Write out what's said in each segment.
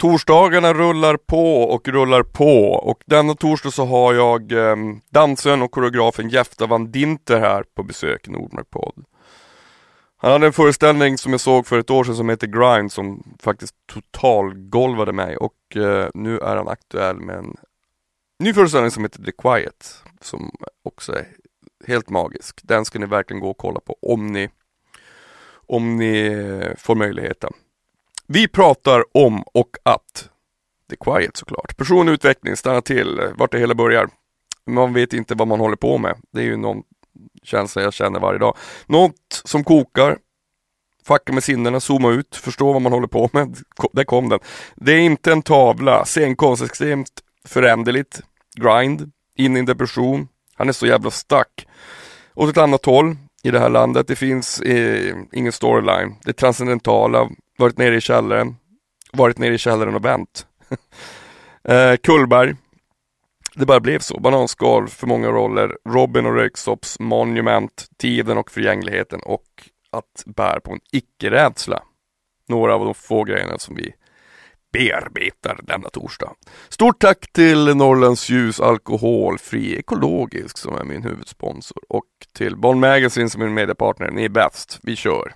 Torsdagarna rullar på och rullar på och denna torsdag så har jag eh, dansaren och koreografen Jefta Van Dinter här på besök i Nordmark podd. Han hade en föreställning som jag såg för ett år sedan som heter Grind som faktiskt totalgolvade mig och eh, nu är han aktuell med en ny föreställning som heter The Quiet som också är helt magisk. Den ska ni verkligen gå och kolla på om ni om ni eh, får möjligheten. Vi pratar om och att The Quiet såklart. Personlig utveckling, stanna till, vart det hela börjar. Man vet inte vad man håller på med. Det är ju någon känsla jag känner varje dag. Något som kokar, facka med sinnena, zooma ut, förstå vad man håller på med. Där kom den. Det är inte en tavla, scenkonst, extremt föränderligt, grind, in i en depression. Han är så jävla stack. Åt ett annat håll i det här landet. Det finns eh, ingen storyline. Det transcendentala, varit nere i källaren, varit nere i källaren och vänt. eh, Kullberg, det bara blev så. Bananskal för många roller, Robin och Röksopps Monument, Tiden och förgängligheten och att bära på en icke-rädsla. Några av de få grejerna som vi bearbetar denna torsdag. Stort tack till Norrlands Ljus Alkoholfri Ekologisk som är min huvudsponsor och till Bonn Magazine som är min mediepartner. Ni är bäst, vi kör!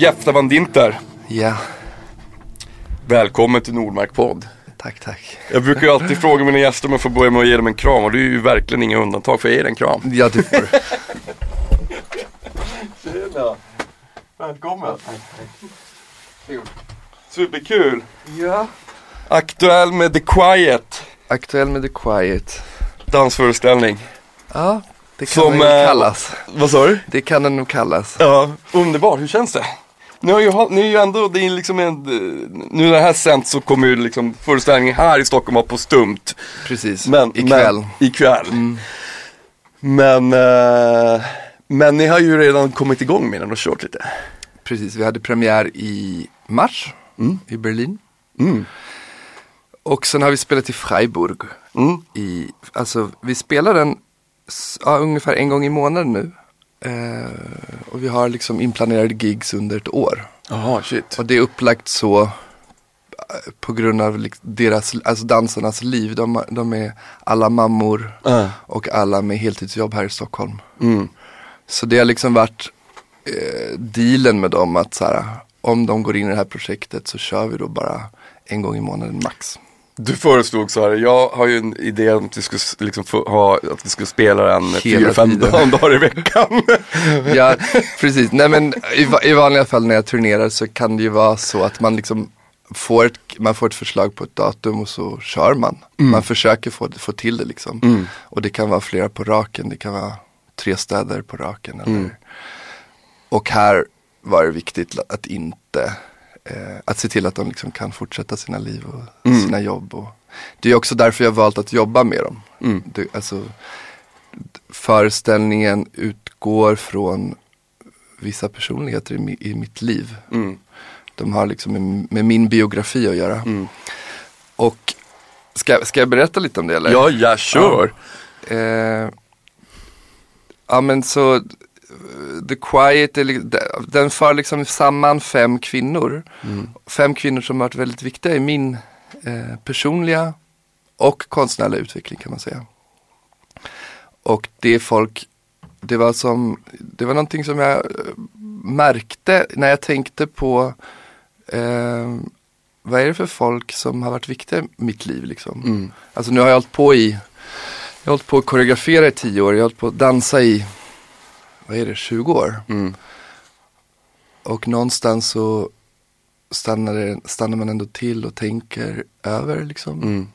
Jefta Van Dinter. Ja. Välkommen till Nordmark podd. Tack, tack. Jag brukar ju alltid fråga mina gäster om jag får börja med att ge dem en kram och du är ju verkligen inga undantag. Får jag ge dig en kram? Ja, du får. Tjena! Välkommen! Superkul! ja. Aktuell med The Quiet, Aktuell med The Quiet. dansföreställning. Ja, det kan Som, den nog eh, kallas. Vad sa du? Det kan den nog kallas. Ja, underbart. Hur känns det? Ni har ju, ni är ju ändå, det är liksom en, nu när det här sänds så kommer ju liksom föreställningen här i Stockholm vara på stumt. Precis, Men, ikväll. Men, ikväll. Men, eh, men ni har ju redan kommit igång med den och kört lite. Precis, vi hade premiär i mars i Berlin. Mm. Och sen har vi spelat i Freiburg. Mm. I, alltså, vi spelar den ja, ungefär en gång i månaden nu. Eh, och vi har liksom inplanerade gigs under ett år. Jaha, shit. Och det är upplagt så eh, på grund av deras, alltså dansarnas liv. De, de är alla mammor Uh. och alla med heltidsjobb här i Stockholm. Mm. Så det har liksom varit eh, dealen med dem att så här, om de går in i det här projektet så kör vi då bara en gång i månaden max. Du föreslog så här, jag har ju en idé om att vi skulle liksom få ha, att vi skulle spela den Hela fyra, fem tiden. dagar i veckan. Ja, precis. Nej men i, i vanliga fall när jag turnerar så kan det ju vara så att man liksom får ett, man får ett förslag på ett datum och så kör man. Man försöker få, få till det liksom. Och det kan vara flera på raken, det kan vara tre städer på raken. Eller. Och här var det viktigt att inte, eh, att se till att de liksom kan fortsätta sina liv och sina jobb. Och, det är också därför jag valt att jobba med dem. Det, alltså, föreställningen utgår från vissa personligheter i, i mitt liv. Mm. De har liksom med, med min biografi att göra. Och ska, ska jag berätta lite om det eller? ja, jag kör. Eh, ja men så The Quiet, den för liksom samman fem kvinnor. Fem kvinnor som har varit väldigt viktiga i min eh, personliga och konstnärliga utveckling kan man säga. Och det är folk, det var som, det var någonting som jag eh, märkte när jag tänkte på eh, vad är det för folk som har varit viktiga i mitt liv liksom. Alltså nu har jag hållit på i jag har hållit på att koreografera i tio år, jag har hållit på att dansa i, vad är det, 20 år. Mm. Och någonstans så stannar, det, stannar man ändå till och tänker över liksom. Mm.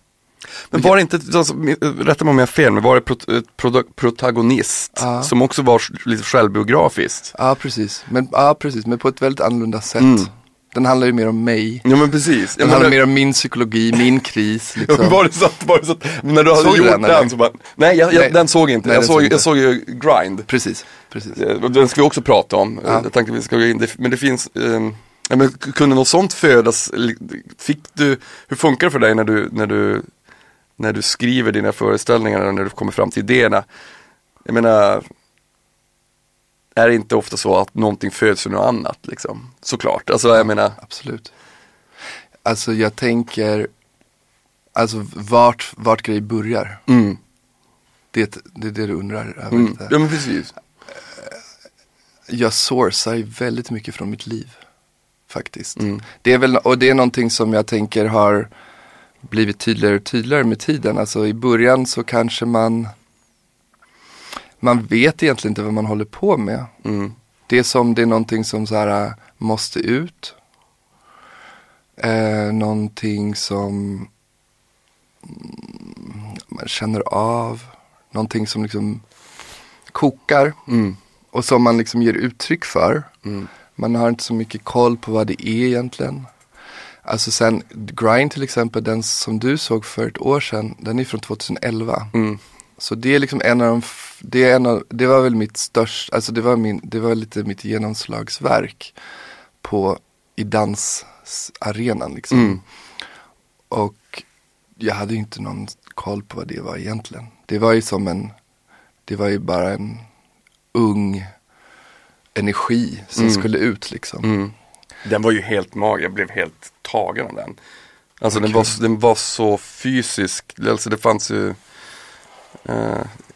Men var det inte, alltså, rätta mig om jag har fel, men var det pro, eh, produ- protagonist Ja. som också var lite självbiografiskt? Ja precis, men, ja, precis. men på ett väldigt annorlunda sätt. Mm. Den handlar ju mer om mig. Ja men precis. Den Ja, handlar men, mer om min psykologi, min kris liksom. men var det så att, var det så att när du hade Såg gjort den, den, så bara, nej, jag, jag, Nej. den såg inte. Nej, jag, såg, inte. jag såg ju Grind. Precis, precis. Eh, Den ska vi också prata om. Ja. Jag tänkte vi ska gå in, det, men det finns, ehm, Ja, men kunde något sånt födas? Fick du, hur funkar det för dig när du, när du, när du skriver dina föreställningar och när du kommer fram till idéerna? Jag menar, är det inte ofta så att någonting föds ur något annat liksom? Såklart, alltså jag menar, Absolut. Alltså jag tänker, alltså vart, vart grejer börjar. mm, Det, det är det du undrar över mm, ja men precis. Jag sourcar väldigt mycket från mitt liv. Faktiskt. Mm. Det är väl, och det är någonting som jag tänker har blivit tydligare och tydligare med tiden. Alltså i början så kanske man, man vet egentligen inte vad man håller på med. Mm, Det är som det är någonting som så här äh, måste ut. Eh, någonting som mm, man känner av. Någonting som liksom kokar mm, och som man liksom ger uttryck för. mm, Man har inte så mycket koll på vad det är egentligen. Alltså sen, Grind till exempel, den som du såg för ett år sedan, den är från 2011. mm, Så det är liksom en av de, det, är en av, det var väl mitt största, alltså det var, min, det var lite mitt genomslagsverk på, i dansarenan liksom. mm, Och jag hade inte någon koll på vad det var egentligen. Det var ju som en, det var ju bara en ung energi som Mm. skulle ut liksom. mm. Den var ju helt mag, jag blev helt tagen av den. Alltså den Okej. var, den var så fysisk, alltså det fanns ju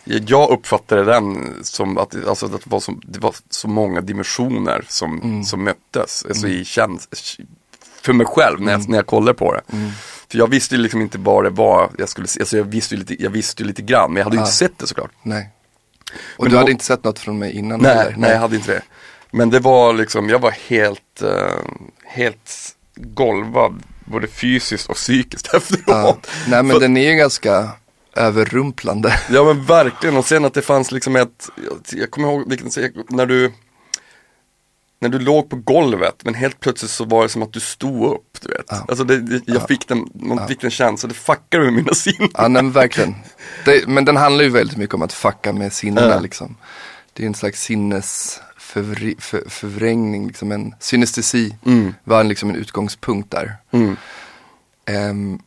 Jag uppfattade den som att, alltså, att det, var så, det var så många dimensioner som, Mm. som möttes. Alltså i käns för mig själv när jag, Mm. när jag kollade på det. Mm. För jag visste ju liksom inte vad det var jag skulle se, alltså jag visste ju lite, jag visste ju lite grann men jag hade ju Ah. inte sett det såklart. Nej. Och Men du hade var- inte sett något från mig innan Nej, heller? nej jag hade inte det. Men det var liksom, jag var helt, eh, helt golvad både fysiskt och psykiskt efteråt. Ja. Nej men För- den är ju ganska överrumplande. Ja men verkligen och sen att det fanns liksom ett, jag, jag kommer ihåg vilken, när du när du låg på golvet men helt plötsligt så var det som att du stod upp, du vet. Ja. Alltså det, jag Ja. fick den, man Ja. fick den känslan, det fuckade med mina sinnen. Ja nej, men verkligen. Det, men den handlar ju väldigt mycket om att fucka med sinnena Ja. liksom. Det är en slags sinnesförvrängning, liksom en synestesi Mm, var en, liksom en utgångspunkt där. mm, Ehm,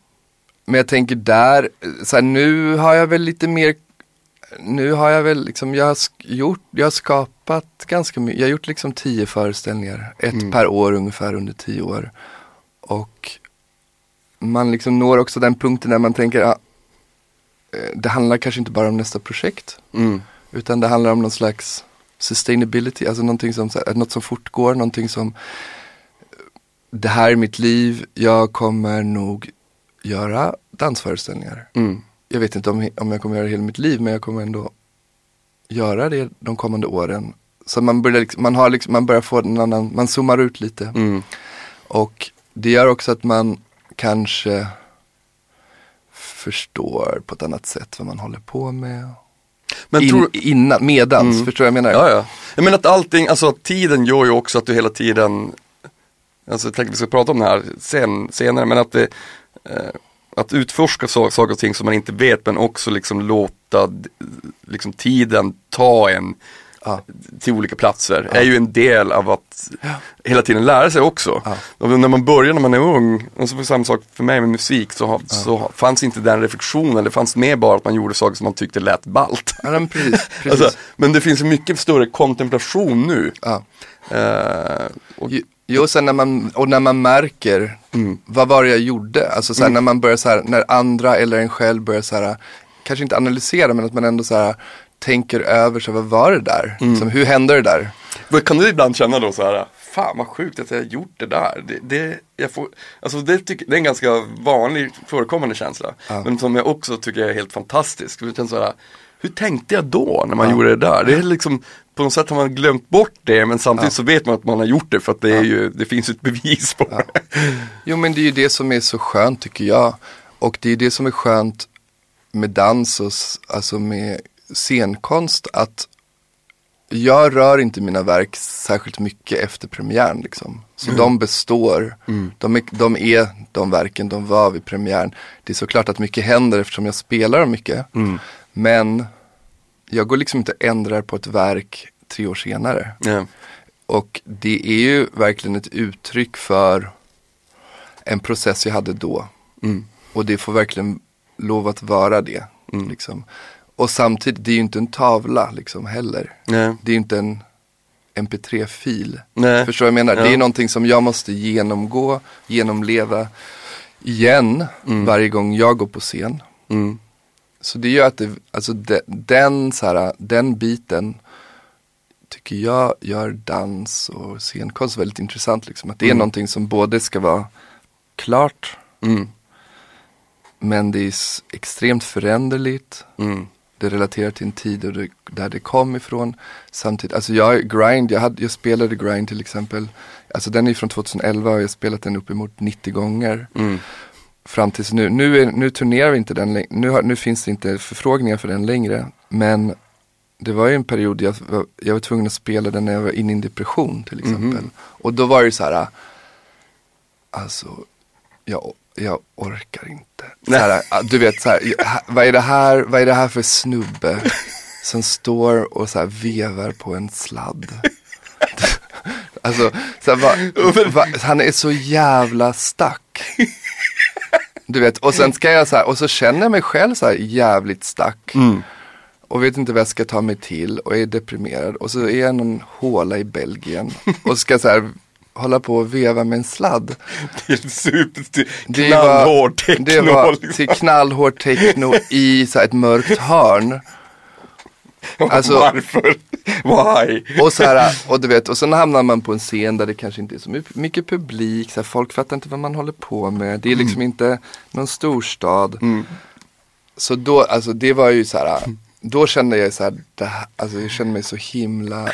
men jag tänker där, så här, nu har jag väl lite mer, nu har jag väl liksom, jag har gjort, jag har skapat ganska mycket, jag har gjort liksom tio föreställningar, ett Mm. per år ungefär under tio år. Och man liksom når också den punkten där man tänker, ah, eh, det handlar kanske inte bara om nästa projekt, mm, utan det handlar om någon slags sustainability, alltså någonting som, något som fortgår, någonting som det här är mitt liv, jag kommer nog göra dansföreställningar. mm, Jag vet inte om, om jag kommer göra det hela mitt liv, men jag kommer ändå göra det de kommande åren. Så man börjar, liksom, man har liksom, man börjar få en annan, man zoomar ut lite. mm, Och det gör också att man kanske förstår på ett annat sätt vad man håller på med. Men In, tror, innan, medans, Mm. förstår du vad jag menar? Ja, ja. Jag menar att allting, alltså tiden gör ju också att du hela tiden, alltså jag tänkte vi ska prata om det här sen, senare, men att det, eh, att utforska saker och ting som man inte vet men också liksom låta liksom tiden ta en Ja. till olika platser Ja. är ju en del av att Ja. hela tiden lära sig också. Och när man börjar när man är ung, och så samma sak för mig med musik, så, så fanns inte den reflektionen, det fanns mer bara att man gjorde saker som man tyckte lät ballt. Ja, men precis. precis. Alltså, men det finns en mycket större kontemplation nu. Eh, och, Jo, sen när man, och när man märker, Mm. vad var det jag gjorde? Alltså sen när man börjar så här, när andra eller en själv börjar så här, kanske inte analysera men att man ändå så här tänker över, så här, vad var det där? Som, hur hände det där? kan du ibland känna då så här, fan vad sjukt att jag har gjort det där. Det, det, jag får, alltså det, tycker, det är en ganska vanlig förekommande känsla. Ja. Men som jag också tycker är helt fantastisk. Det känns så här, hur tänkte jag då när man Ja. gjorde det där? Det är liksom, på något sätt har man glömt bort det men samtidigt Ja. så vet man att man har gjort det för att det, är ju, det finns ett bevis på det. Jo men det är ju det som är så skönt tycker jag. Och det är det som är skönt med dans och alltså med scenkonst att jag rör inte mina verk särskilt mycket efter premiären liksom. Så de består. De, är, de är de verken de var vid premiären. Det är såklart att mycket händer eftersom jag spelar dem mycket. Men jag går liksom inte och ändrar på ett verk tre år senare. Ja. Och det är ju verkligen ett uttryck för en process jag hade då. Mm. Och det får verkligen lov att vara det. Mm. Liksom. Och samtidigt, det är ju inte en tavla liksom heller. Nej. Det är ju inte en mp3-fil. Nej. Förstår vad jag menar? Ja. Det är någonting som jag måste genomgå, genomleva igen varje gång jag går på scen. Mm. Så det gör att det, alltså de, den, så här, den biten tycker jag gör dans och scenkonst väldigt intressant. Liksom. Att det är Mm. någonting som både ska vara klart Mm. men det är extremt föränderligt. Mm. Det relaterar till en tid och det, där det kom ifrån. Samtidigt, alltså jag, grind, jag, hade, jag spelade grind till exempel. Alltså den är från 2011 och jag har spelat den uppemot 90 gånger. Mm. Fram tills nu. Nu, är, nu turnerar vi inte den. Nu, har, nu finns det inte förfrågningar för den längre. Men det var ju en period jag, jag var tvungen att spela den när jag var inne i en depression till exempel. Och då var det så här, alltså, jag, jag orkar inte. Här, du vet, så här, vad, är det här, vad är det här för snubbe som står och så här vevar på en sladd? Alltså, så här, va, va, han är så jävla stack. Du vet, och sen ska jag så här, och så känner jag mig själv så här jävligt stack. Mm. Och vet inte vad jag ska ta mig till och är deprimerad. Och så är jag någon håla i Belgien. Och ska så här hålla på och veva med en sladd. Det är super Det knallhård techno. Det var liksom. till knallhård techno i så här ett mörkt hörn. alltså- Varför? Why? Och så här, och du vet, och sen hamnar man på en scen där det kanske inte är så my- mycket publik, så här, folk fattar inte vad man håller på med. Det är liksom inte någon storstad. Mm. Så då, alltså det var ju så här, då kände jag så här, det här alltså jag kände mig så himla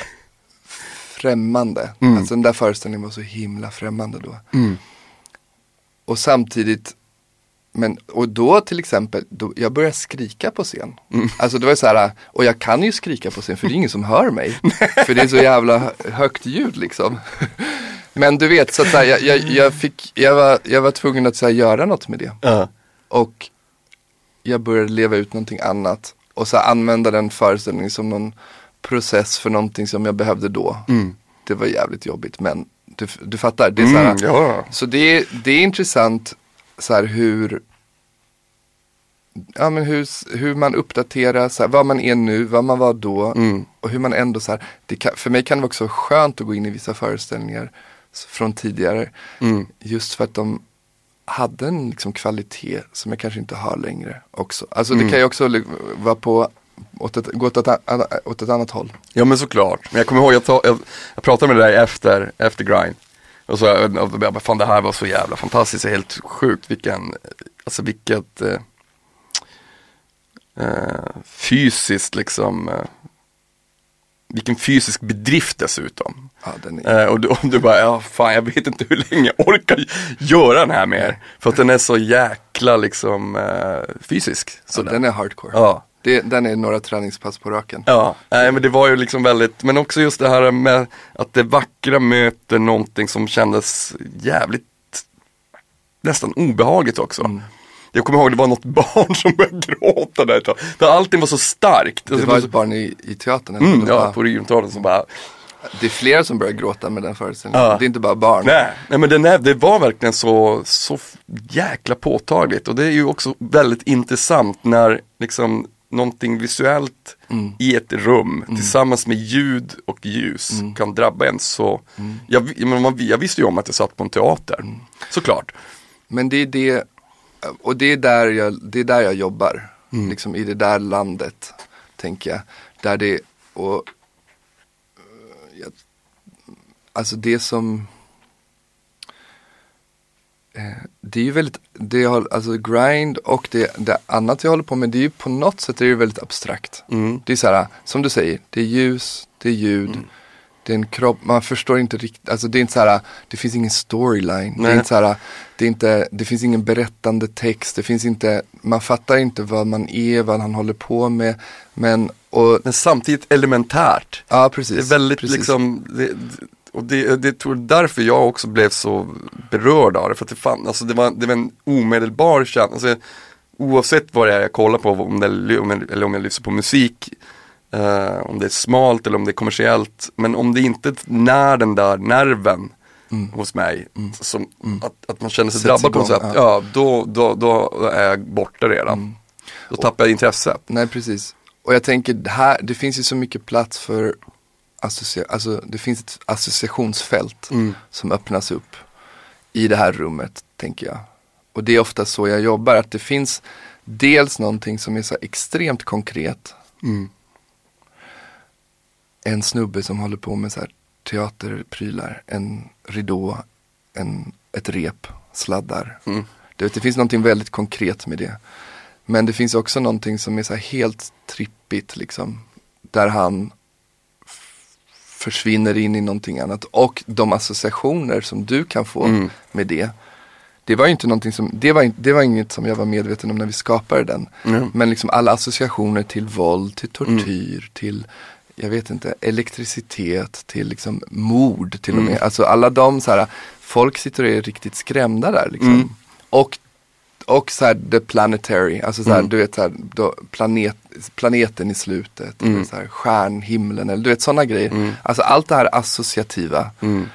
främmande. Mm. Alltså den där föreställningen var så himla främmande då. Mm. Och samtidigt, men, och då till exempel, då, jag började skrika på scen. Mm. Alltså det var så här, och jag kan ju skrika på scen för det är ingen som hör mig. för det är så jävla hö- högt ljud liksom. men du vet, så att så här, jag, jag, jag, fick, jag, var, jag var tvungen att så här, göra något med det. Ja. Och jag började leva ut någonting annat. Och så här, använda den föreställningen som någon process för någonting som jag behövde då. Mm. Det var jävligt jobbigt men du, du fattar. Det är så, här, Mm, ja. så det, är- det är intressant så här, hur Ja men hur, hur man uppdaterar, så här, vad man är nu, vad man var då Mm. och hur man ändå så här, det kan, för mig kan det vara också skönt att gå in i vissa föreställningar från tidigare. Mm. Just för att de hade en liksom, kvalitet som jag kanske inte har längre också. Alltså Mm. det kan ju också vara på, åt ett, gå åt ett, åt ett annat håll. Ja men såklart. Men jag kommer ihåg, jag, ta, jag, jag pratade med dig efter, efter grind. Och så jag, jag bara, fan det här var så jävla fantastiskt, helt sjukt vilken, alltså vilket eh, eh, fysiskt liksom, eh, vilken fysisk bedrift dessutom. Ja, är, Eh, och, du, och du bara, ja fan jag vet inte hur länge jag orkar göra den här mer. För att den är så jäkla liksom eh, fysisk. ja, Sådär. den är hardcore. ja. Det, den är några träningspass på raken. Ja, nej men det var ju liksom väldigt, men också just det här med att det vackra möter någonting som kändes jävligt nästan obehagligt också. Mm. Jag kommer ihåg det var något barn som började gråta där ett tag. Allting var så starkt. Det Alltså, var ett barn i, i teatern. eller? mm, ja, på Rymdteatern som bara, Det är flera som börjar gråta med den föreställningen. Ja. Det är inte bara barn. nej, nej men den är, det var verkligen så, så jäkla påtagligt. Och det är ju också väldigt intressant när liksom någonting visuellt Mm. i ett rum tillsammans med ljud och ljus kan drabba en så. Jag, vi- men man, jag visste ju om att jag satt på en teater, såklart. Men det är det, och det är där jag, det är där jag jobbar. Liksom i det där landet, tänker jag. Där det, och eh, jag, Alltså det som eh, Det är ju väldigt, det jag, alltså grind och det, det annat jag håller på med, det är ju på något sätt är det väldigt abstrakt. Mm. Det är så här, som du säger, det är ljus, det är ljud, det är en kropp, man förstår inte riktigt, alltså det är inte så här, det finns ingen storyline. Det, är inte så här, det, är inte, det finns ingen berättande text, det finns inte, man fattar inte vad man är, vad han håller på med. Men, och, Men samtidigt elementärt. ja precis. Det är väldigt precis. liksom, det, och det, det tror jag därför jag också blev så berörd av det. För att det, fan, alltså det, var, det var en omedelbar känsla. Alltså, oavsett vad det är jag kollar på, om det, eller om jag lyssnar på musik. Eh, om det är smalt eller om det är kommersiellt. Men om det inte när den där nerven hos mig, som, Att, att man känner sig Mm. Sätts drabbad på något sätt, ja. ja, då, då, då är jag borta redan. Mm. Då tappar jag intresse. Nej, precis. Och jag tänker, här, det finns ju så mycket plats för associa- alltså det finns ett associationsfält Mm. som öppnas upp i det här rummet, tänker jag. Och det är ofta så jag jobbar, att det finns dels någonting som är så extremt konkret. Mm. En snubbe som håller på med så här teaterprylar, en ridå, en, ett rep, sladdar. Mm. Du vet, det finns någonting väldigt konkret med det. Men det finns också någonting som är så helt trippigt liksom. Där han försvinner in i någonting annat. Och de associationer som du kan få Mm. med det. Det var ju inte någonting som, det var, det var inget som jag var medveten om när vi skapade den. Mm. Men liksom alla associationer till våld, till tortyr, till jag vet inte, elektricitet, till liksom mord till och med. Alltså alla de så här, folk sitter och är riktigt skrämda där liksom. Mm. Och, och så här the planetary, alltså så här, Mm. du vet så här, då, planet, planeten i slutet, eller så här, stjärnhimlen, eller du vet sådana grejer. Alltså allt det här associativa. Mm.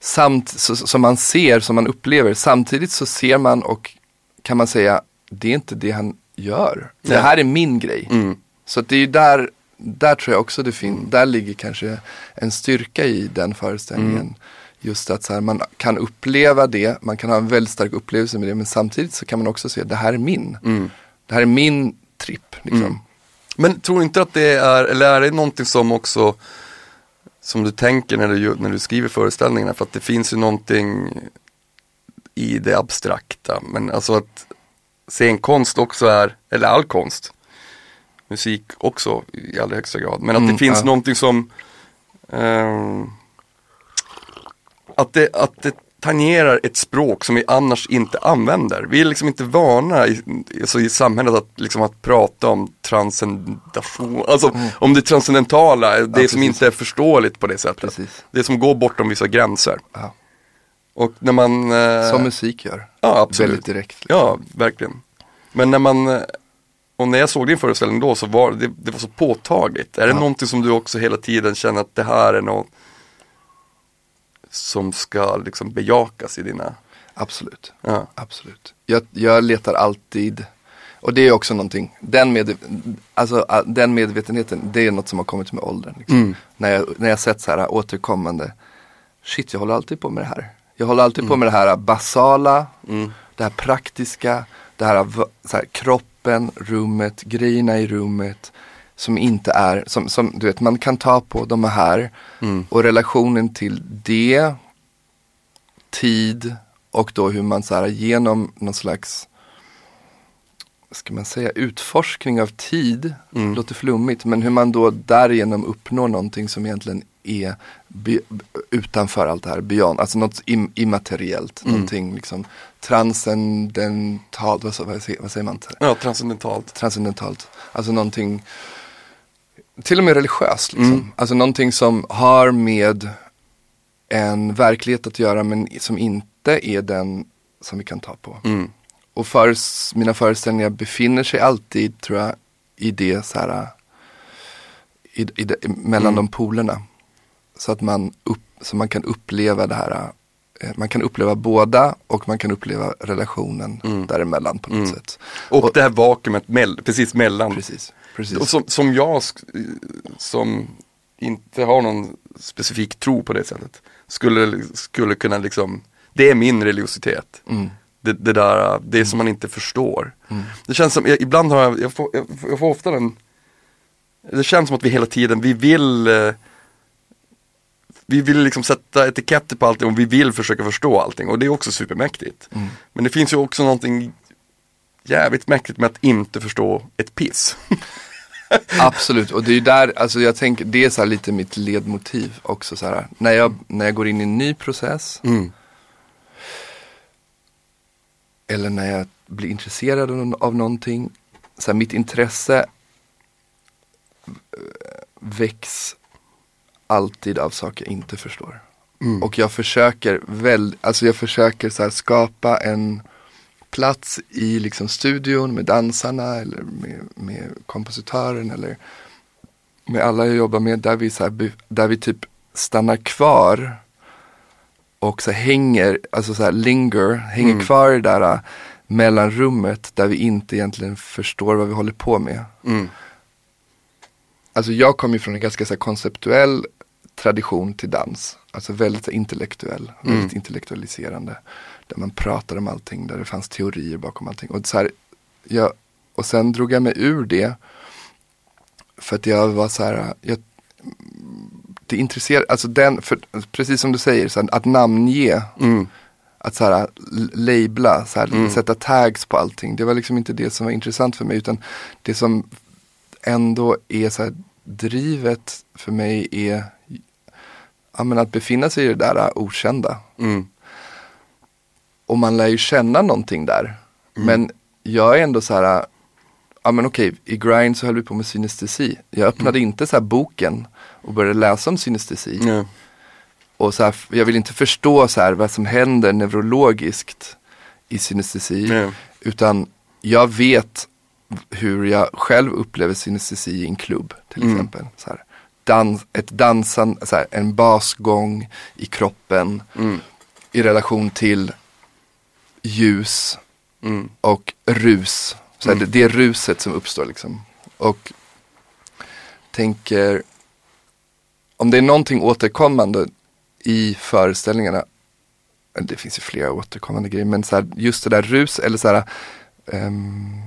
Samt, så, som man ser, som man upplever, samtidigt så ser man och kan man säga, det är inte det han gör. Det här är min grej. Mm. Så det är ju där, där tror jag också det finns, där ligger kanske en styrka i den föreställningen. Mm. Just att så här, man kan uppleva det, man kan ha en väldigt stark upplevelse med det, men samtidigt så kan man också se, det här är min. Mm. Det här är min tripp. Liksom. Men tror inte att det är, eller är det någonting som också som du tänker när du, när du skriver föreställningarna? För att det finns ju någonting i det abstrakta. Men alltså att scenkonst också är, eller all konst, musik också i allra högsta grad. Men att Mm, det finns ja. någonting som ehm, att, det, att det tangerar ett språk som vi annars inte använder. Vi är liksom inte vana i, alltså i samhället att, liksom att prata om transcendation, alltså om det transcendentala, det som Mm. precis. inte är förståeligt på det sättet. Precis. Det som går bortom vissa gränser. Ja. Och när man... eh, Som musik gör. Ja, absolut. Väldigt direkt. liksom. Ja, verkligen. Men när man, eh, och när jag såg din föreställning då så var det, det var så påtagligt. Är det Ja. någonting som du också hela tiden känner att det här är något som ska liksom bejakas i dina, Absolut. ja. Absolut. Jag, jag letar alltid, och det är också någonting, den, med, alltså, den medvetenheten, det är något som har kommit med åldern. Liksom. Mm. När, jag, när jag sett så här återkommande, shit jag håller alltid på med det här. Jag håller alltid på med det här basala, Mm. det här praktiska, det här, så här kroppen, rummet, grejerna i rummet. Som inte är, som, som du vet man kan ta på, de är här. Mm. Och relationen till det, tid och då hur man så här genom någon slags ska man säga, utforskning av tid, Mm. låter flummigt, men hur man då därigenom uppnår någonting som egentligen är be, utanför allt det här, beyond, alltså något im, immateriellt, Mm. någonting liksom transcendentalt, vad, vad, säger, vad säger man? ja, transcendentalt. Transcendentalt, alltså någonting till och med religiöst liksom. Mm. Alltså någonting som har med en verklighet att göra men som inte är den som vi kan ta på. Mm. Och för, mina föreställningar befinner sig alltid, tror jag, i det så här, i, i det, mellan Mm. de polerna. Så att man, upp, så man kan uppleva det här, eh, man kan uppleva båda och man kan uppleva relationen Mm. däremellan på något Mm. sätt. Och, Och- det här vakuumet mell, precis mellan. Precis, precis. Och som, som jag, som inte har någon specifik tro på det sättet, skulle, skulle kunna liksom, det är min religiositet. Mm. Det, det där, det som man inte förstår. Det känns som, jag, ibland har jag, jag får, jag, jag får ofta den, det känns som att vi hela tiden, vi vill eh, vi vill liksom sätta etiketter på allting och vi vill försöka förstå allting och det är också supermäktigt. Mm. Men det finns ju också någonting jävligt mäktigt med att inte förstå ett piss. Absolut, och det är ju där, alltså jag tänker, det är så här lite mitt ledmotiv också så här. När jag, när jag går in i en ny process, Mm. eller när jag blir intresserad av någonting, så här, mitt intresse eh, väcks alltid av saker jag inte förstår. Mm. Och jag försöker väl, alltså jag försöker så skapa en plats i liksom studion med dansarna eller med, med kompositören eller med alla jag jobbar med där vi, så här, där vi typ stannar kvar och så hänger, alltså så här linger, hänger Mm. kvar i det där äh, mellanrummet där vi inte egentligen förstår vad vi håller på med. Mm. Alltså jag kommer ju från en ganska så konceptuell tradition till dans. Alltså väldigt intellektuell, väldigt Mm. intellektualiserande. Där man pratar om allting, där det fanns teorier bakom allting. Och, så här, jag, och sen drog jag mig ur det. För att jag var så här, jag, det intresserar, alltså den, för, precis som du säger, så här, att namnge, Mm. att så här, labla, så här, Mm. sätta tags på allting. Det var liksom inte det som var intressant för mig, utan det som ändå är så här, drivet för mig är ja, men att befinna sig i det där okända. Mm. Och man lär ju känna någonting där. Mm. Men jag är ändå så här, ja men okej, i grind så höll vi på med synestesi. Jag öppnade inte så här boken och började läsa om synestesi. Ja. Och så här, jag vill inte förstå så här vad som händer neurologiskt i synestesi. Utan jag vet hur jag själv upplever synestesi i en klubb till Mm. exempel. Så här, dans, ett dansan, här, en basgång i kroppen Mm. i relation till ljus Mm. och rus. Så här, Mm. det, det är ruset som uppstår liksom. Och tänker, om det är någonting återkommande i föreställningarna, det finns ju flera återkommande grejer, men så här, just det där rus eller så här, ehm,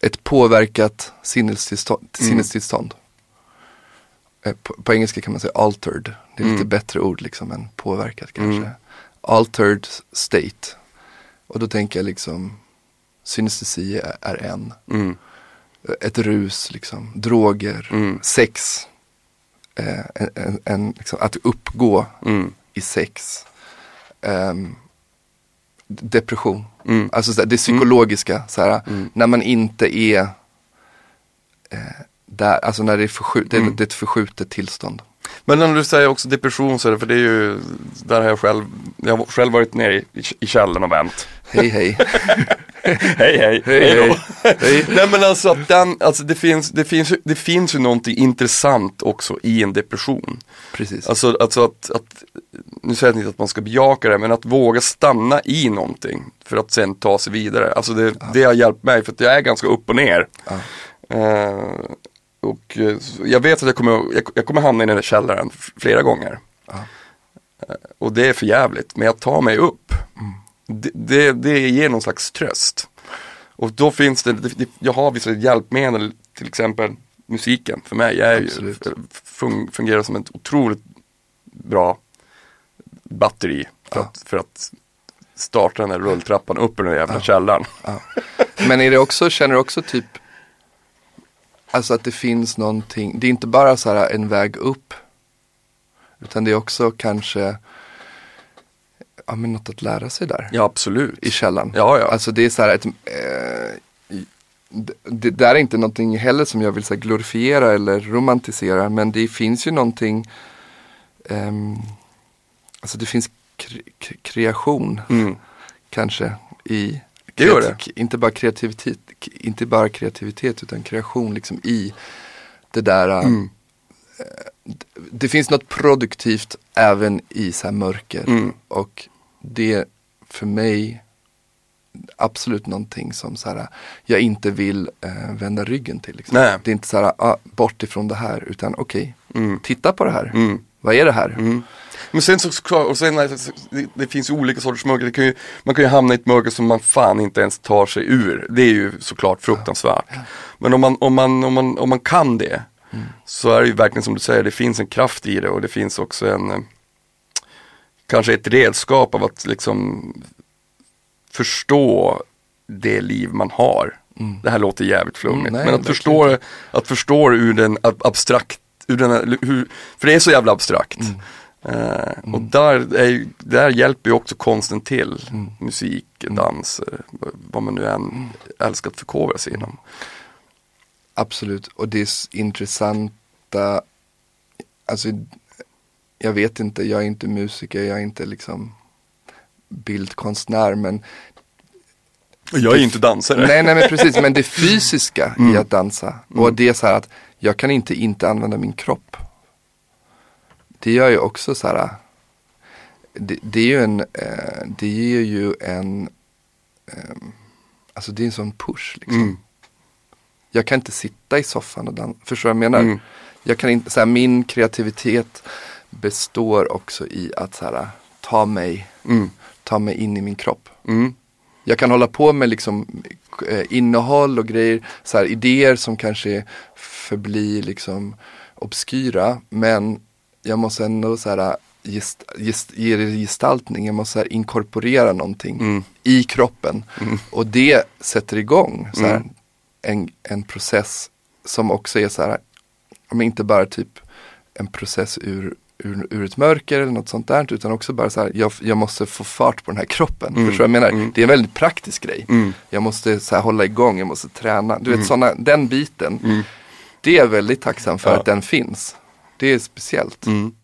ett påverkat sinnestillstånd. Mm. sinnestillstånd. Eh, På, på engelska kan man säga altered, det är lite Mm. bättre ord liksom än påverkat kanske. Mm. Altered state. Och då tänker jag liksom, synestesi är, är en. Mm. Ett rus, liksom, droger, Mm. sex. Eh, en, en, en, liksom, att uppgå Mm. i sex. Ehm, depression. Mm. Alltså det psykologiska, så här, Mm. när man inte är eh, där, alltså när det är, förskjut, det, Mm. det är ett förskjutet tillstånd. Men när du säger också depression så är det, för det är ju, där har jag själv, jag har själv varit nere i, i källaren och vänt. Hej hej. Hej hej, Hej, hej. Nej men alltså att den, alltså det finns, det finns, det finns ju någonting intressant också i en depression. Precis. Alltså, alltså att, att, nu säger jag inte att man ska bejaka det, men att våga stanna i någonting för att sen ta sig vidare. Alltså det, det har hjälpt mig för att jag är ganska upp och ner. Ja. Eh, och eh, jag vet att jag kommer, jag, kommer hamna i den där källaren flera gånger. Ja. Eh, och det är för jävligt, men jag tar mig upp. Mm. Det, det, det ger någon slags tröst. Och då finns det, det, jag har vissa hjälpmedel, till exempel musiken för mig. Jag ju- fun, fungerar som ett otroligt bra batteri för, Ja. att, för att starta den här rulltrappan upp i den jävla Ja. källaren. Men är det också, känner du också typ, alltså att det finns någonting, det är inte bara så här en väg upp, utan det är också kanske, ja men något att lära sig där, Ja absolut. i källan. Ja, ja. Alltså det är så här ett, eh, det, det där är inte någonting heller som jag vill så glorifiera eller romantisera, men det finns ju någonting, ehm, alltså det finns kre, kre- kreation Mm. kanske i Det Inte bara kreativitet, inte bara kreativitet utan kreation liksom i det där. äh, Mm. Det finns något produktivt även i så här mörker. Mm. Och det för mig absolut någonting som så här, jag inte vill eh, vända ryggen till. Liksom. Det är inte så här, ah, bort ifrån det här utan okej, Mm. titta på det här. Mm. Vad är det här? Mm. Men sen så, och sen, det, det finns ju olika sorters mörker. Kan ju, man kan ju hamna i ett mörker som man fan inte ens tar sig ur. Det är ju såklart fruktansvärt. Men om man, om man, om man, om man kan det så är det ju verkligen som du säger, det finns en kraft i det och det finns också en eh, kanske ett redskap av att liksom förstå det liv man har. Det här låter jävligt flummigt, Mm, men att förstå, inte. att förstå ur den ab- abstrakt, ur den, hur, för det är så jävla abstrakt. Mm. Eh, och där, är, där hjälper ju också konsten till. Mm. Musik, dans, eh, vad man nu än älskar att förkovra sig inom. Absolut, och det är intressanta, alltså jag vet inte, jag är inte musiker, jag är inte liksom bildkonstnär men Jag är ju inte dansare. Nej, nej men precis, men det fysiska Mm. i att dansa. Och det är så här att jag kan inte inte använda min kropp. Det gör ju också så här. Det, det är ju en, eh, det ger ju en, eh, alltså det är en sån push liksom. Mm. Jag kan inte sitta i soffan och dansa, förstår du vad jag menar? Mm. Jag kan inte, så här, min kreativitet består också i att så här, ta mig, Mm. ta mig in i min kropp. Mm. Jag kan hålla på med liksom eh, innehåll och grejer, så här, idéer som kanske förblir liksom obskyra. Men jag måste ändå så här, gest, gest, ge det gestaltning, jag måste här, inkorporera någonting Mm. i kroppen. Och det sätter igång så här, Mm. en, en process som också är så här, men inte bara typ en process ur, ur, ur ett mörker eller något sånt där. Utan också bara så här, jag, jag måste få fart på den här kroppen. Mm. Förstår jag menar? Mm. Det är en väldigt praktisk grej. Mm. Jag måste så här, hålla igång, jag måste träna. Du vet såna, den biten. Mm. Det är jag väldigt tacksam för Ja. att den finns. Det är speciellt. Mm.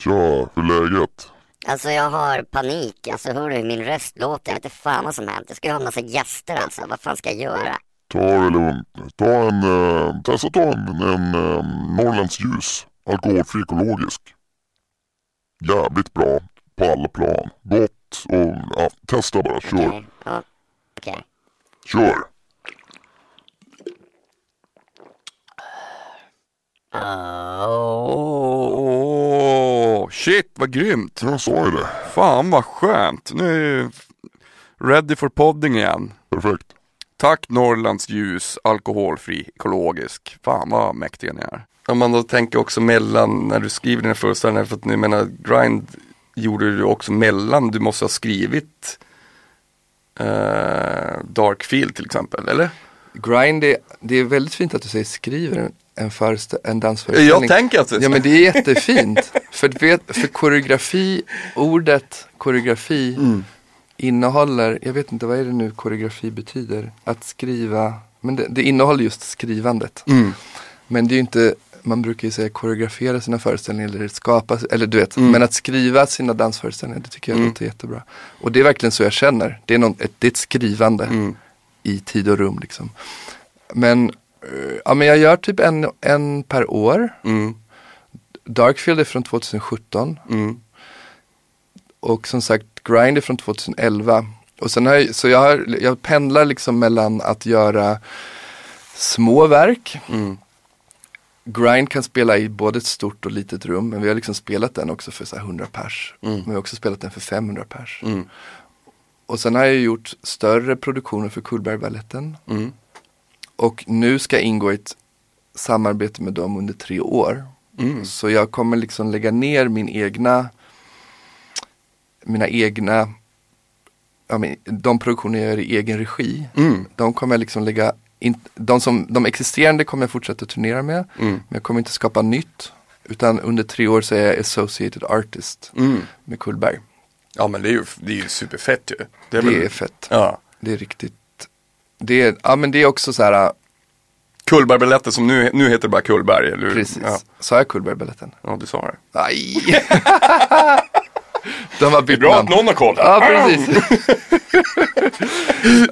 Tja, hur är läget? Alltså jag har panik, alltså hör du hur min röst låter? Jag vet inte fan vad som hänt. Jag ska ju ha en massa gäster alltså, vad fan ska jag göra? Ta det lugnt. Ta en, eh, testa ta en, en eh, Norrlands ljus. Alkoholfri ekologisk. Jävligt bra på alla plan. Gott och ja, testa bara. Kör. Okej, ja, okej. Kör. Åh, shit vad grymt. Jag sa ju det. Fan vad skönt. Nu är jag ready for podding igen. Perfekt. Tack Norrlands ljus, alkoholfri, ekologisk. Fan vad mäktiga ni är. Om man då tänker också mellan, när du skriver dina föreställningar, för att ni menar Grind gjorde du också mellan, du måste ha skrivit eh, Darkfield till exempel, eller? Grind, är, det är väldigt fint att du säger skriver en, en, förest- en dansföreställning. Jag tänker att det Ja men det är jättefint. för, för koreografi, ordet koreografi innehåller, jag vet inte vad är det nu koreografi betyder? Att skriva, men det, det innehåller just skrivandet. Mm. Men det är ju inte, man brukar ju säga koreografera sina föreställningar eller skapa, eller du vet, Mm. men att skriva sina dansföreställningar, det tycker jag låter jättebra. Och det är verkligen så jag känner, det är, någon, ett, det är ett skrivande Mm. i tid och rum liksom. Men, ja men jag gör typ en, en per år. Mm. Darkfield är från 2017 Mm. och som sagt Grind är från 2011. Och sen har jag, så jag, har, jag pendlar liksom mellan att göra små verk. Mm. Grind kan spela i både ett stort och litet rum, men vi har liksom spelat den också för så här 100 pers. Mm. Men vi har också spelat den för 500 pers. Mm. Och sen har jag gjort större produktioner för Cullbergbaletten. Mm. Och nu ska jag ingå i ett samarbete med dem under tre år. Mm. Så jag kommer liksom lägga ner min egna, mina egna, ja, men, de produktioner jag gör i egen regi. Mm. De kommer jag liksom lägga, in, de, som, de existerande kommer jag fortsätta turnera med. Mm. Men jag kommer inte skapa nytt. Utan under tre år så är jag associated artist Mm. med Kullberg. Ja men det är ju, det är ju superfett ju. Det är, Det väl, är fett. Ja. Det är riktigt, det ja men det är också så här, Kullbergbaletten som nu, nu heter det bara Kullberg, eller hur? precis. Ja, Sa jag Kullbergbaletten? ja du sa det. Nej! De har bytt Bra namn. att någon har koll. Ja, precis.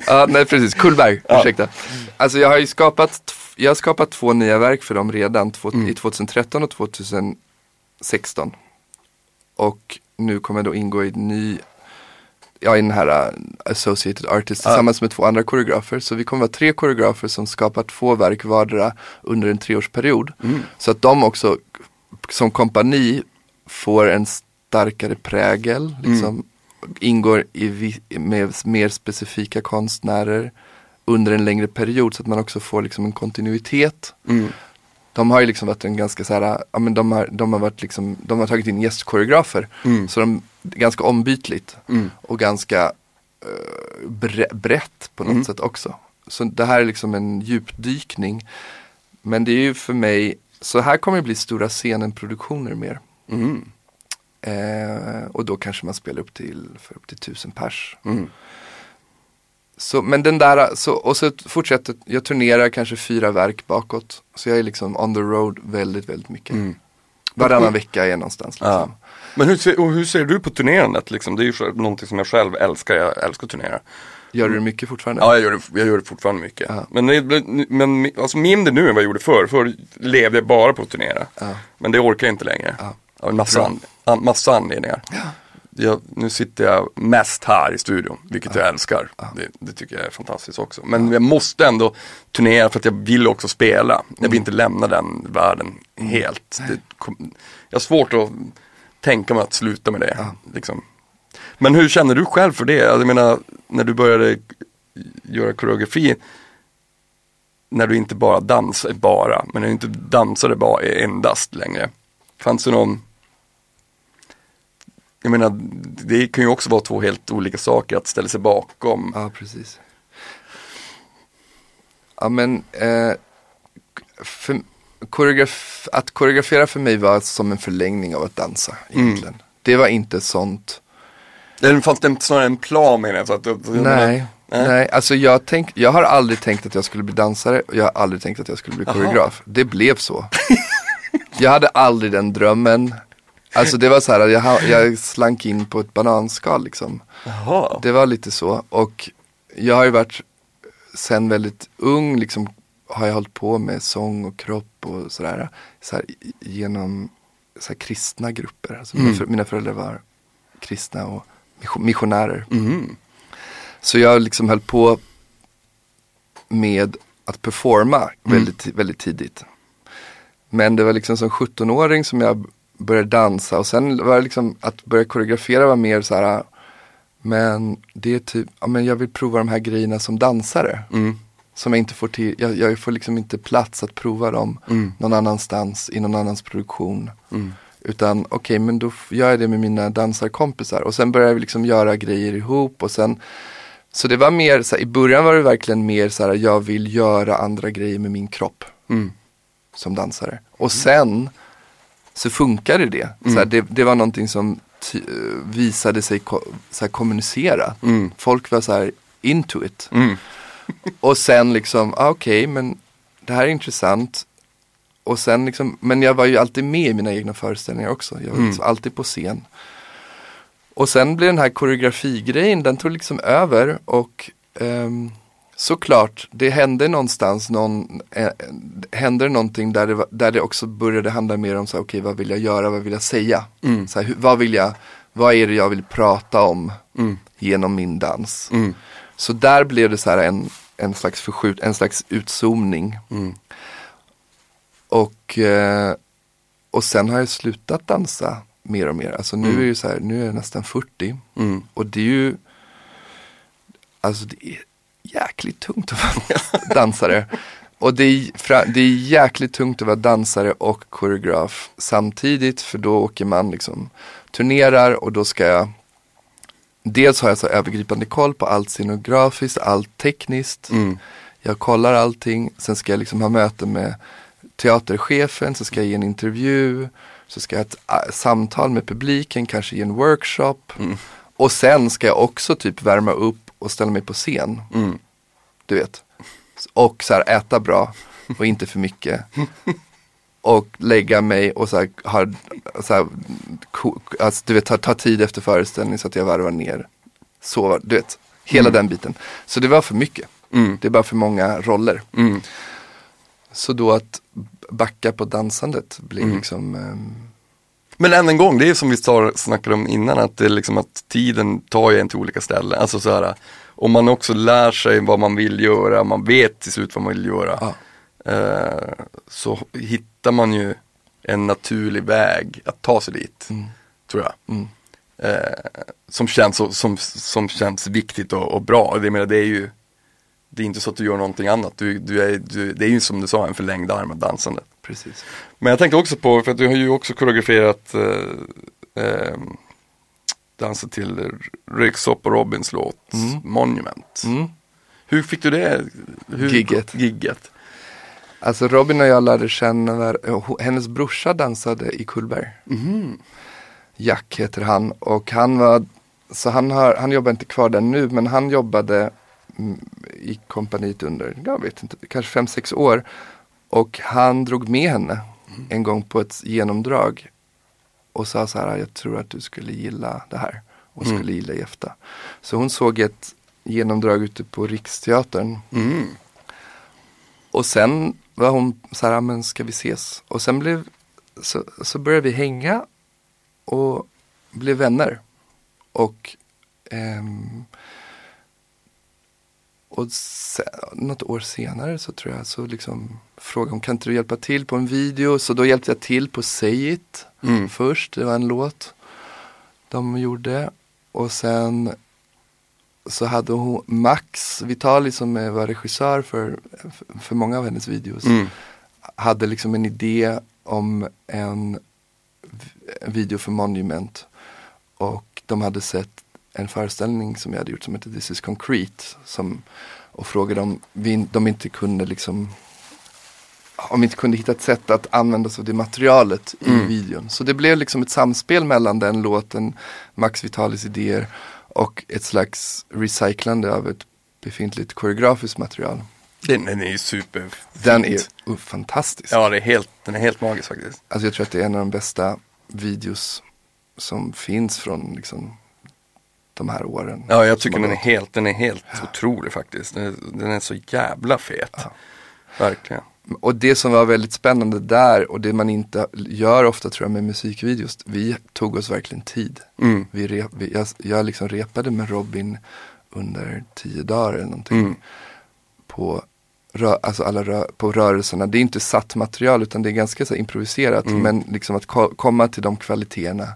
ja, nej, precis. Kullberg, ursäkta. Alltså jag har ju skapat, jag har skapat två nya verk för dem redan, två, i 2013 och 2016. Och nu kommer jag då ingå i en ny, ja i den här uh, Associated Artist tillsammans med två andra koreografer. Så vi kommer vara tre koreografer som skapar två verk vardera under en treårsperiod. Så att de också som kompani får en starkare prägel, liksom, ingår i med mer specifika konstnärer under en längre period så att man också får liksom en kontinuitet. Mm. De har ju liksom varit en ganska så här, ja men de har, de har varit liksom, de har tagit in gästkoreografer. Mm. Så de, ganska ombytligt Mm. och ganska eh, bre, brett på något Mm. sätt också. Så det här är liksom en djupdykning. Men det är ju för mig, så här kommer det bli stora scenen-produktioner mer. Mm. Eh, och då kanske man spelar upp till, för upp till tusen pers. Mm. Så, men den där, så, och så fortsätter, jag turnerar kanske fyra verk bakåt. Så jag är liksom on the road väldigt, väldigt mycket. Mm. Varannan vecka är jag någonstans. Liksom. Ja. Men hur ser, hur ser du på turnerandet liksom? Det är ju någonting som jag själv älskar, jag älskar att turnera. Gör du det mycket fortfarande? Ja, jag gör det, jag gör det fortfarande mycket. Ja. Men, det, men alltså mindre nu än vad jag gjorde förr. Förr levde jag bara på att turnera. Ja. Men det orkar jag inte längre. Ja. Av en massa, an, an, massa anledningar. Jag, nu sitter jag mest här i studion, vilket jag älskar. Det, det tycker jag är fantastiskt också. Men jag måste ändå turnera för att jag vill också spela. Jag Mm. vill inte lämna den världen helt. Det, jag har svårt att tänka mig att sluta med det. Liksom. Men hur känner du själv för det? Jag menar, när du började göra koreografi när du inte bara dansar, bara, men när du inte dansade bara endast längre. Fanns det någon jag menar, det kan ju också vara två helt olika saker att ställa sig bakom. Ja, precis. Ja, men eh, för, koreograf, att koreografera för mig var som en förlängning av att dansa egentligen. Det var inte sånt. Eller fanns det snarare en plan menar jag? Så att, menar- Nej, nej. nej. Alltså jag, tänk, jag har aldrig tänkt att jag skulle bli dansare och jag har aldrig tänkt att jag skulle bli Jaha. koreograf. Det blev så. jag hade aldrig den drömmen. Alltså det var så här, jag, jag slank in på ett bananskal liksom. Jaha. Det var lite så och jag har ju varit sen väldigt ung liksom har jag hållit på med sång och kropp och sådär. Så här, genom så här, kristna grupper. Alltså mina, för, mina föräldrar var kristna och mission- missionärer. Mhm. Så jag liksom höll på med att performa väldigt, väldigt tidigt. Men det var liksom som 17-åring som jag började dansa och sen var det liksom att börja koreografera var mer så här men det är typ, ja men jag vill prova de här grejerna som dansare. Mm. Som jag inte får till, jag, jag får liksom inte plats att prova dem Mm. någon annanstans i någon annans produktion. Mm. Utan okej, men då gör jag det med mina dansarkompisar. Och sen började vi liksom göra grejer ihop och sen Så det var mer, så här, i början var det verkligen mer så här, jag vill göra andra grejer med min kropp Mm. som dansare. Och sen så funkade det. Så här, det, det var någonting som visade sig ko, så kommunicera. Mm. Folk var så into it. Och sen liksom, ah, okej men det här är intressant. Och sen liksom, men jag var ju alltid med i mina egna föreställningar också. Jag var Mm. liksom alltid på scen. Och sen blev den här koreografigrejen, den tog liksom över och ehm, såklart, det hände någonstans någon, eh, hände någonting där det, där det också började handla mer om så okej vad vill jag göra, vad vill jag säga? Mm. Så här, vad vill jag, vad är det jag vill prata om Mm. genom min dans? Mm. Så där blev det så här en, en slags förskjut, en slags utzoomning. Mm. Och, eh, och sen har jag slutat dansa mer och mer. Alltså nu Mm. är det så här, nu är jag nästan 40. Mm. Och det är ju, alltså det är jäkligt tungt att vara dansare. Och det är, det är jäkligt tungt att vara dansare och koreograf samtidigt. För då åker man liksom, turnerar och då ska jag Dels har jag så övergripande koll på allt scenografiskt, allt tekniskt. Mm. Jag kollar allting, sen ska jag liksom ha möte med teaterchefen, så ska jag ge en intervju, så ska jag ha ett äh, samtal med publiken, kanske ge en workshop. Mm. Och sen ska jag också typ värma upp och ställa mig på scen, Mm. du vet. Och så här äta bra och inte för mycket. Och lägga mig och så här, ha, så här, alltså, du vet, ta, ta tid efter föreställning så att jag varvar ner. Sova, du vet, hela den biten. Så det var för mycket. Mm. Det är bara för många roller. Mm. Så då att backa på dansandet blir Mm. liksom ehm, Men än en gång, det är som vi snackade om innan, att det är liksom att tiden tar ju en till olika ställen. Alltså så här, om man också lär sig vad man vill göra, man vet till slut vad man vill göra. Ja. Eh, så hittar man ju en naturlig väg att ta sig dit, Mm. tror jag. Mm. Eh, som, känns, som, som känns viktigt och, och bra. Det, menar, det är ju det är inte så att du gör någonting annat. Du, du är, du, det är ju som du sa en förlängd arm av dansandet. precis. Men jag tänkte också på, för att du har ju också koreograferat eh, eh, dansen till Röyksopp och Robins låt Mm. Monument. Mm. Hur fick du det? Hur, Gigget. gigget? Alltså Robin och jag lärde känna när eh, hennes brorsa dansade i Kullberg. Mhm. Jack heter han och han var, så han, har, han jobbar inte kvar där nu men han jobbade mm, i kompaniet under, jag vet inte, kanske fem sex år. Och han drog med henne en gång på ett genomdrag och sa så här, jag tror att du skulle gilla det här och Mm. skulle gilla Jefta. Så hon såg ett genomdrag ute på Riksteatern. Mm. Och sen var hon så här, "Ja, men ska vi ses? Och sen blev, så, så började vi hänga och blev vänner. Och, ehm, och sen, något år senare så tror jag så liksom frågade hon, kan inte du hjälpa till på en video? Så då hjälpte jag till på Say It Mm. först, det var en låt de gjorde. Och sen så hade hon Max Vitali som var regissör för, för många av hennes videos. Mm. Hade liksom en idé om en video för Monument. Och de hade sett en föreställning som jag hade gjort som heter This is Concrete. Som, och frågade om vi, de inte kunde liksom om vi inte kunde hitta ett sätt att använda sig av det materialet i Mm. videon. Så det blev liksom ett samspel mellan den låten, Max Vitalis idéer och ett slags recyclande av ett befintligt koreografiskt material. Den, den är ju super. Den är uh, fantastisk. Ja, det är helt, den är helt magisk faktiskt. Alltså jag tror att det är en av de bästa videos som finns från liksom, de här åren. Ja, jag tycker den är helt, den är helt otrolig faktiskt. Den är, den är så jävla fet. Verkligen. Och det som var väldigt spännande där och det man inte gör ofta tror jag med musikvideos, vi tog oss verkligen tid. Mm. Vi rep, vi, jag, jag liksom repade med Robin under tio dagar eller någonting. Mm. På, rö, alltså alla rö, på rörelserna. Det är inte satt material utan det är ganska så improviserat. Mm. Men liksom att ko- komma till de kvaliteterna.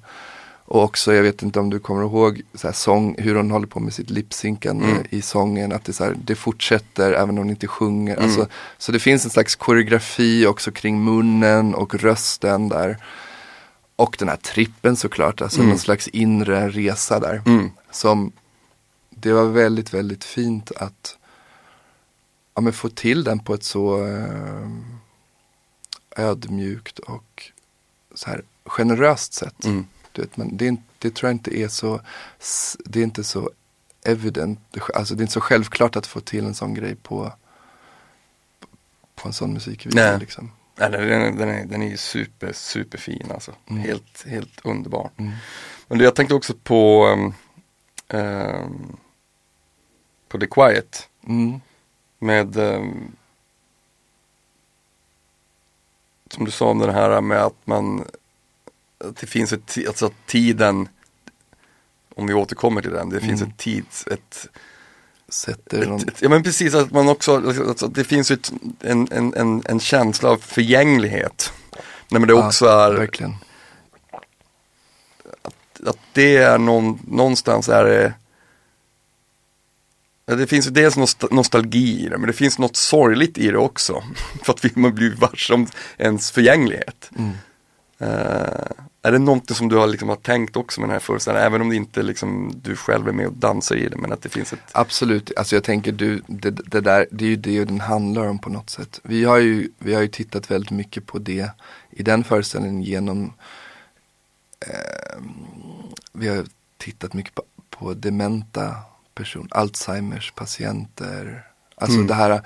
Och också, jag vet inte om du kommer ihåg så här, sång, hur hon håller på med sitt lipsynkande Mm. i sången. Att det, så här, det fortsätter även om hon inte sjunger. Mm. Alltså, så det finns en slags koreografi också kring munnen och rösten där. Och den här trippen såklart, alltså Mm. någon slags inre resa där. Mm. Som det var väldigt, väldigt fint att ja, men få till den på ett så eh, ödmjukt och så här generöst sätt. Mm. Vet, men det, är, det tror jag inte är så, det är inte så evident, alltså det är inte så självklart att få till en sån grej på, på en sån musikvideo. Nej. Liksom. Nej, den, den, är- den, är, super, super fin alltså. Mm. Helt, helt underbar. Mm. Men jag tänkte också på um, um, på The Quiet Mm. med um, som du sa om den här med att man att det finns ett, alltså att tiden om vi återkommer till den, det finns Mm. ett tids, ett, Sätter någon, ja men precis att man också, alltså, det finns ett, en, en, en, en känsla av förgänglighet. Nej men det Ja, också är, verkligen. att det är någon, någonstans är det Ja, det finns ju dels nost- nostalgi i det, men det finns något sorgligt i det också. För att vi man blir varse om ens förgänglighet. Mm. Eh, är det någonting som du har, liksom, har tänkt också med den här föreställningen, även om det inte liksom, du själv är med och dansar i det, men att det finns ett Absolut, alltså jag tänker du, det, det där, det är ju det den handlar om på något sätt. Vi har ju, vi har ju tittat väldigt mycket på det i den föreställningen genom eh, Vi har tittat mycket på, på dementa personer, Alzheimers patienter. Alltså Mm. det här,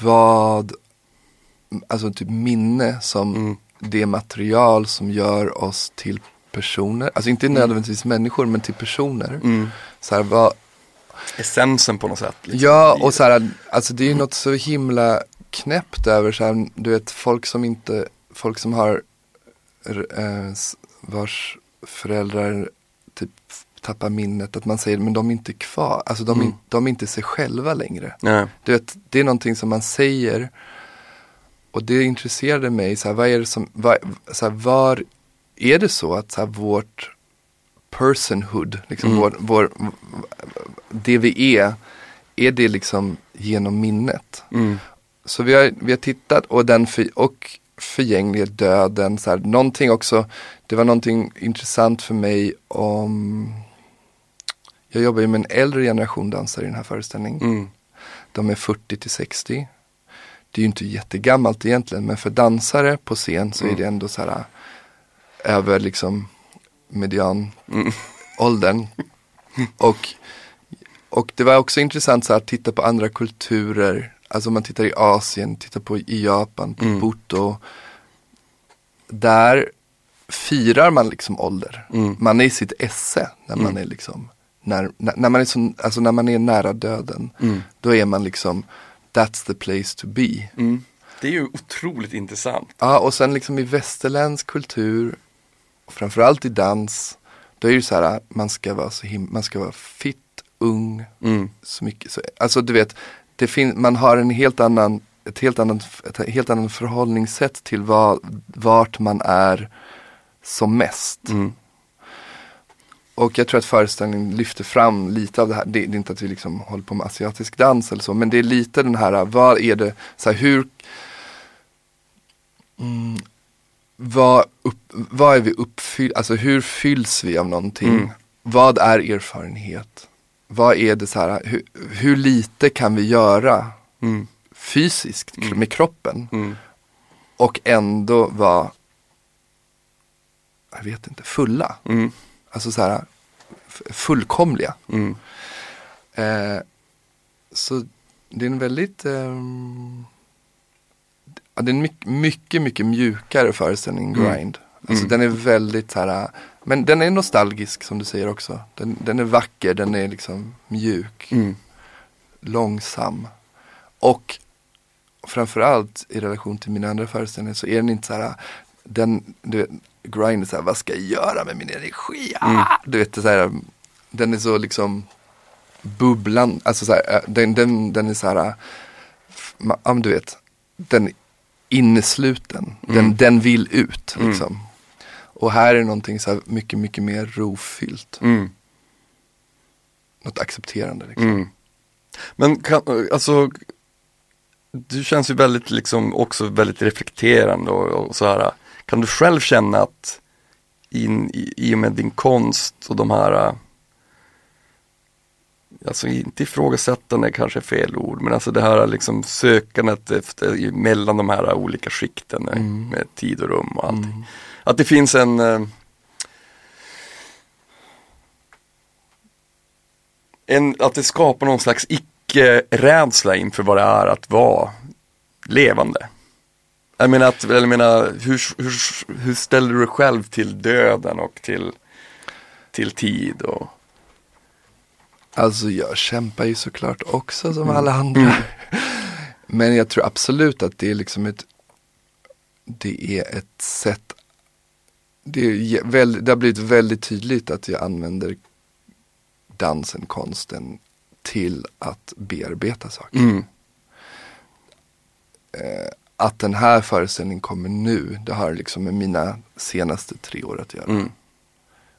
vad, alltså typ minne som Mm. Det material som gör oss till personer, alltså inte nödvändigtvis människor men till personer. mm, Så här, vad, essensen på något sätt. liksom. Ja, och så här, alltså det är ju något så himla knäppt över så här, du vet folk som inte, folk som har eh, vars föräldrar typ tappar minnet, att man säger men de är inte kvar, alltså de, Mm. de är inte sig själva längre. Nej. Du vet, det är någonting som man säger och det intresserade mig, så här, vad är det som, vad, så här, var är det så att så här, vårt personhood, liksom Mm. vår, vår, det vi är, är det liksom genom minnet? Mm. Så vi har, vi har tittat och den för, och förgänglighet, döden, så här, någonting också, det var någonting intressant för mig om, jag jobbar ju med en äldre generation dansare i den här föreställningen. Mm. De är 40 till 60. Det är ju inte jättegammalt egentligen, men för dansare på scen så är Mm. det ändå så här över liksom median Mm. Och, och det var också intressant så här, att titta på andra kulturer. Alltså om man tittar i Asien, tittar på i Japan, på Mm. Buto. Där firar man liksom ålder. Mm. Man är i sitt esse när man Mm. är liksom när, när, när man är så, alltså när man är nära döden, Mm. då är man liksom, that's the place to be. Mm. Det är ju otroligt intressant. Ja, och sen liksom i västerländsk kultur, framförallt i dans, då är det så här, man ska vara så him- man ska vara fit, ung, Mm. så mycket. Så, alltså du vet, det fin- man har en helt annan, ett helt annat, ett helt annan förhållningssätt till vad, vart man är som mest. Mm. Och jag tror att föreställningen lyfter fram lite av det här. Det, det är inte att vi liksom håller på med asiatisk dans eller så. Men det är lite den här, vad är det, så här, hur mm, vad, upp, vad är vi uppfyll, alltså hur fylls vi av någonting? Mm. Vad är erfarenhet? Vad är det så här, hur, hur lite kan vi göra Mm. fysiskt med kroppen? Mm. Och ändå vara, jag vet inte, fulla. Mm. Alltså så här fullkomliga. Mm. Eh, så det är en väldigt, ja, det är en mycket, mycket, mycket mjukare föreställning än Mm. Grind. Alltså Mm. den är väldigt så här, men den är nostalgisk som du säger också. Den, den är vacker, den är liksom mjuk, Mm. långsam. Och framförallt i relation till mina andra föreställningar så är den inte så här, den, du vet, Grind så här, vad ska jag göra med min energi? Ah! Mm. Du vet, så här, den är så liksom bubblan, alltså så här, äh, den, den, den är så här, ja du vet, den är innesluten, den, Mm. den vill ut Mm. liksom. Och här är någonting så här mycket, mycket mer rofyllt, Mm. något accepterande liksom. Mm. Men kan, alltså, du känns ju väldigt liksom också väldigt reflekterande och, och så här. Kan du själv känna att in, i, i och med din konst och de här Alltså inte ifrågasättande kanske är fel ord, men alltså det här liksom sökandet efter mellan de här olika skikten med, Mm. med tid och rum och allting. Att det finns en eh, en, att det skapar någon slags icke-rädsla inför vad det är att vara levande. Jag menar, att, jag menar hur, hur, hur ställer du dig själv till döden och till, till tid? Och, Alltså jag kämpar ju såklart också som Mm. alla andra. Men jag tror absolut att det är liksom ett, det är ett sätt, det, är jä- väl, det har blivit väldigt tydligt att jag använder dansen, konsten till att bearbeta saker. mm, Att den här föreställningen kommer nu, det har liksom med mina senaste tre år att göra. mm,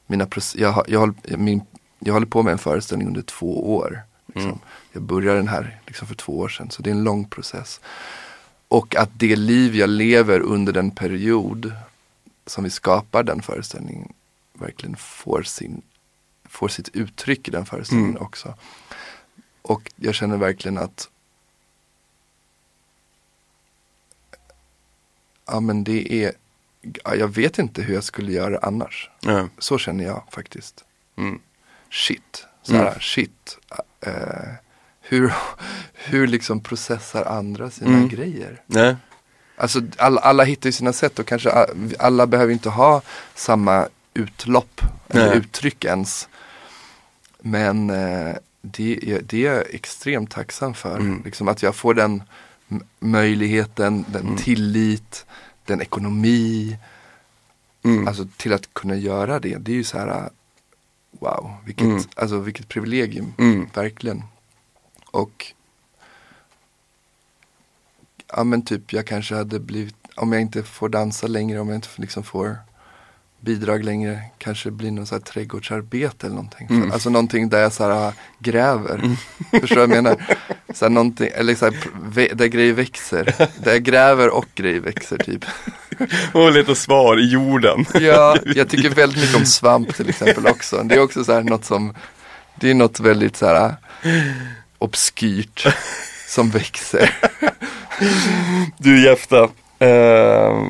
Mina jag, jag, min, jag håller på med en föreställning under två år. Liksom. Mm. Jag började den här liksom för två år sedan, så det är en lång process. Och att det liv jag lever under den period som vi skapar den föreställningen verkligen får, sin, får sitt uttryck i den föreställningen Mm. också. Och jag känner verkligen att Ja men det är, ja, jag vet inte hur jag skulle göra annars. ja, Så känner jag faktiskt. mm, Shit, såhär, Mm. shit. Eh, hur, hur liksom processar andra sina Mm. grejer? nej, Alltså alla, alla hittar ju sina sätt och kanske a- alla behöver inte ha samma utlopp eller Nej. uttryck ens. Men eh, det, är, det är jag extremt tacksam för. Mm. Liksom att jag får den möjligheten, den Mm. tillit, den ekonomi. mm, Alltså till att kunna göra det. Det är ju så här, wow, vilket, Mm. alltså, vilket privilegium. mm, Verkligen. Och ja men typ jag kanske hade blivit, om jag inte får dansa längre, om jag inte liksom får bidrag längre, kanske blir någon så här trädgårdsarbete eller någonting. Mm. Alltså någonting där jag så här gräver. Förstår du vad jag menar? Så här någonting, eller så här, där grejer växer. Där jag gräver och grejer växer typ. och lite svar i jorden. Ja, jag tycker väldigt mycket om svamp till exempel också. Det är också så här något som, det är något väldigt så här obskyrt som växer. Du Jefta, eh,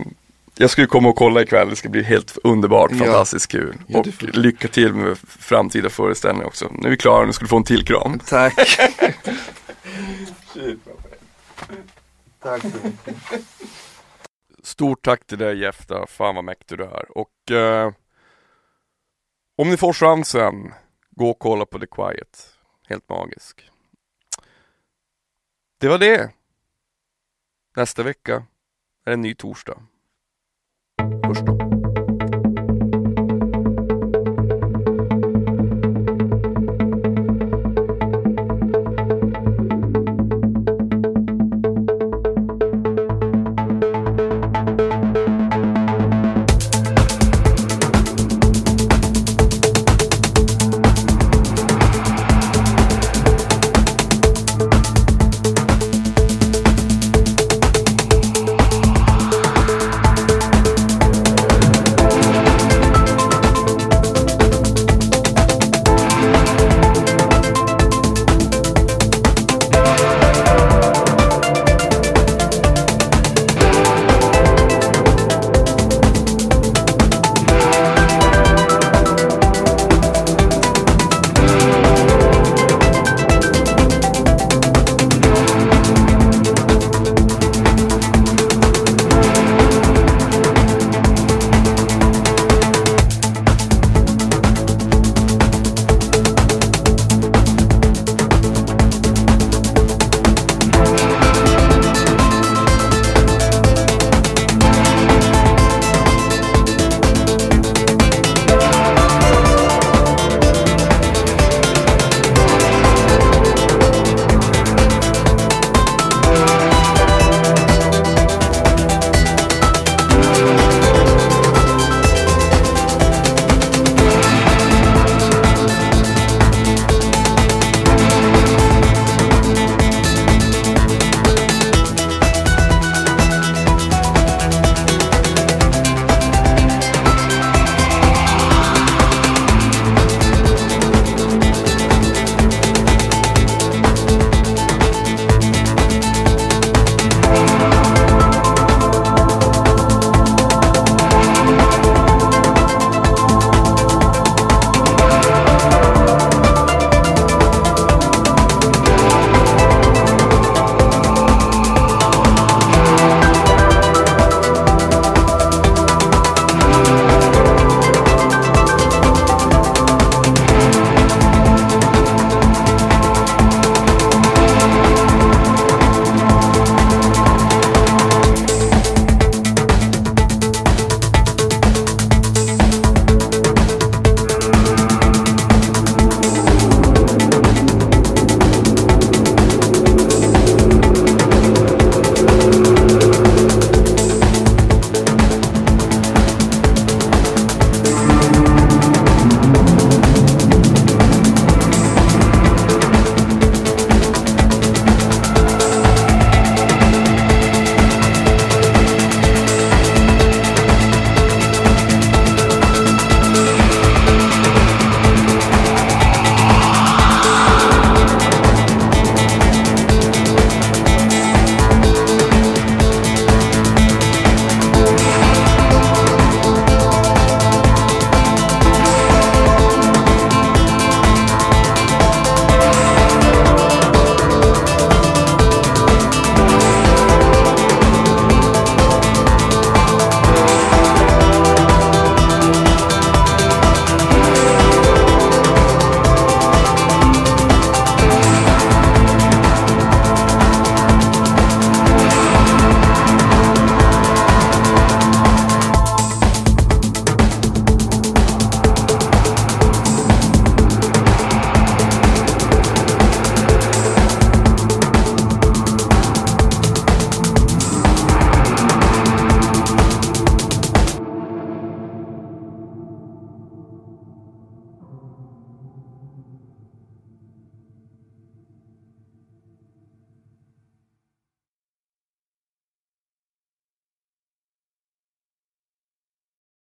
jag ska ju komma och kolla ikväll, det ska bli helt underbart, Ja. fantastiskt kul. Ja, och får- lycka till med framtida föreställningar också. Nu är vi klara, nu ska du få en till kram. Tack. Tack så mycket. Stort tack till dig Jefta, fan vad mäktig du är. Och eh, om ni får chansen, gå och kolla på The Quiet. Helt magisk. Det var det. Nästa vecka är en ny torsdag. Hörs då.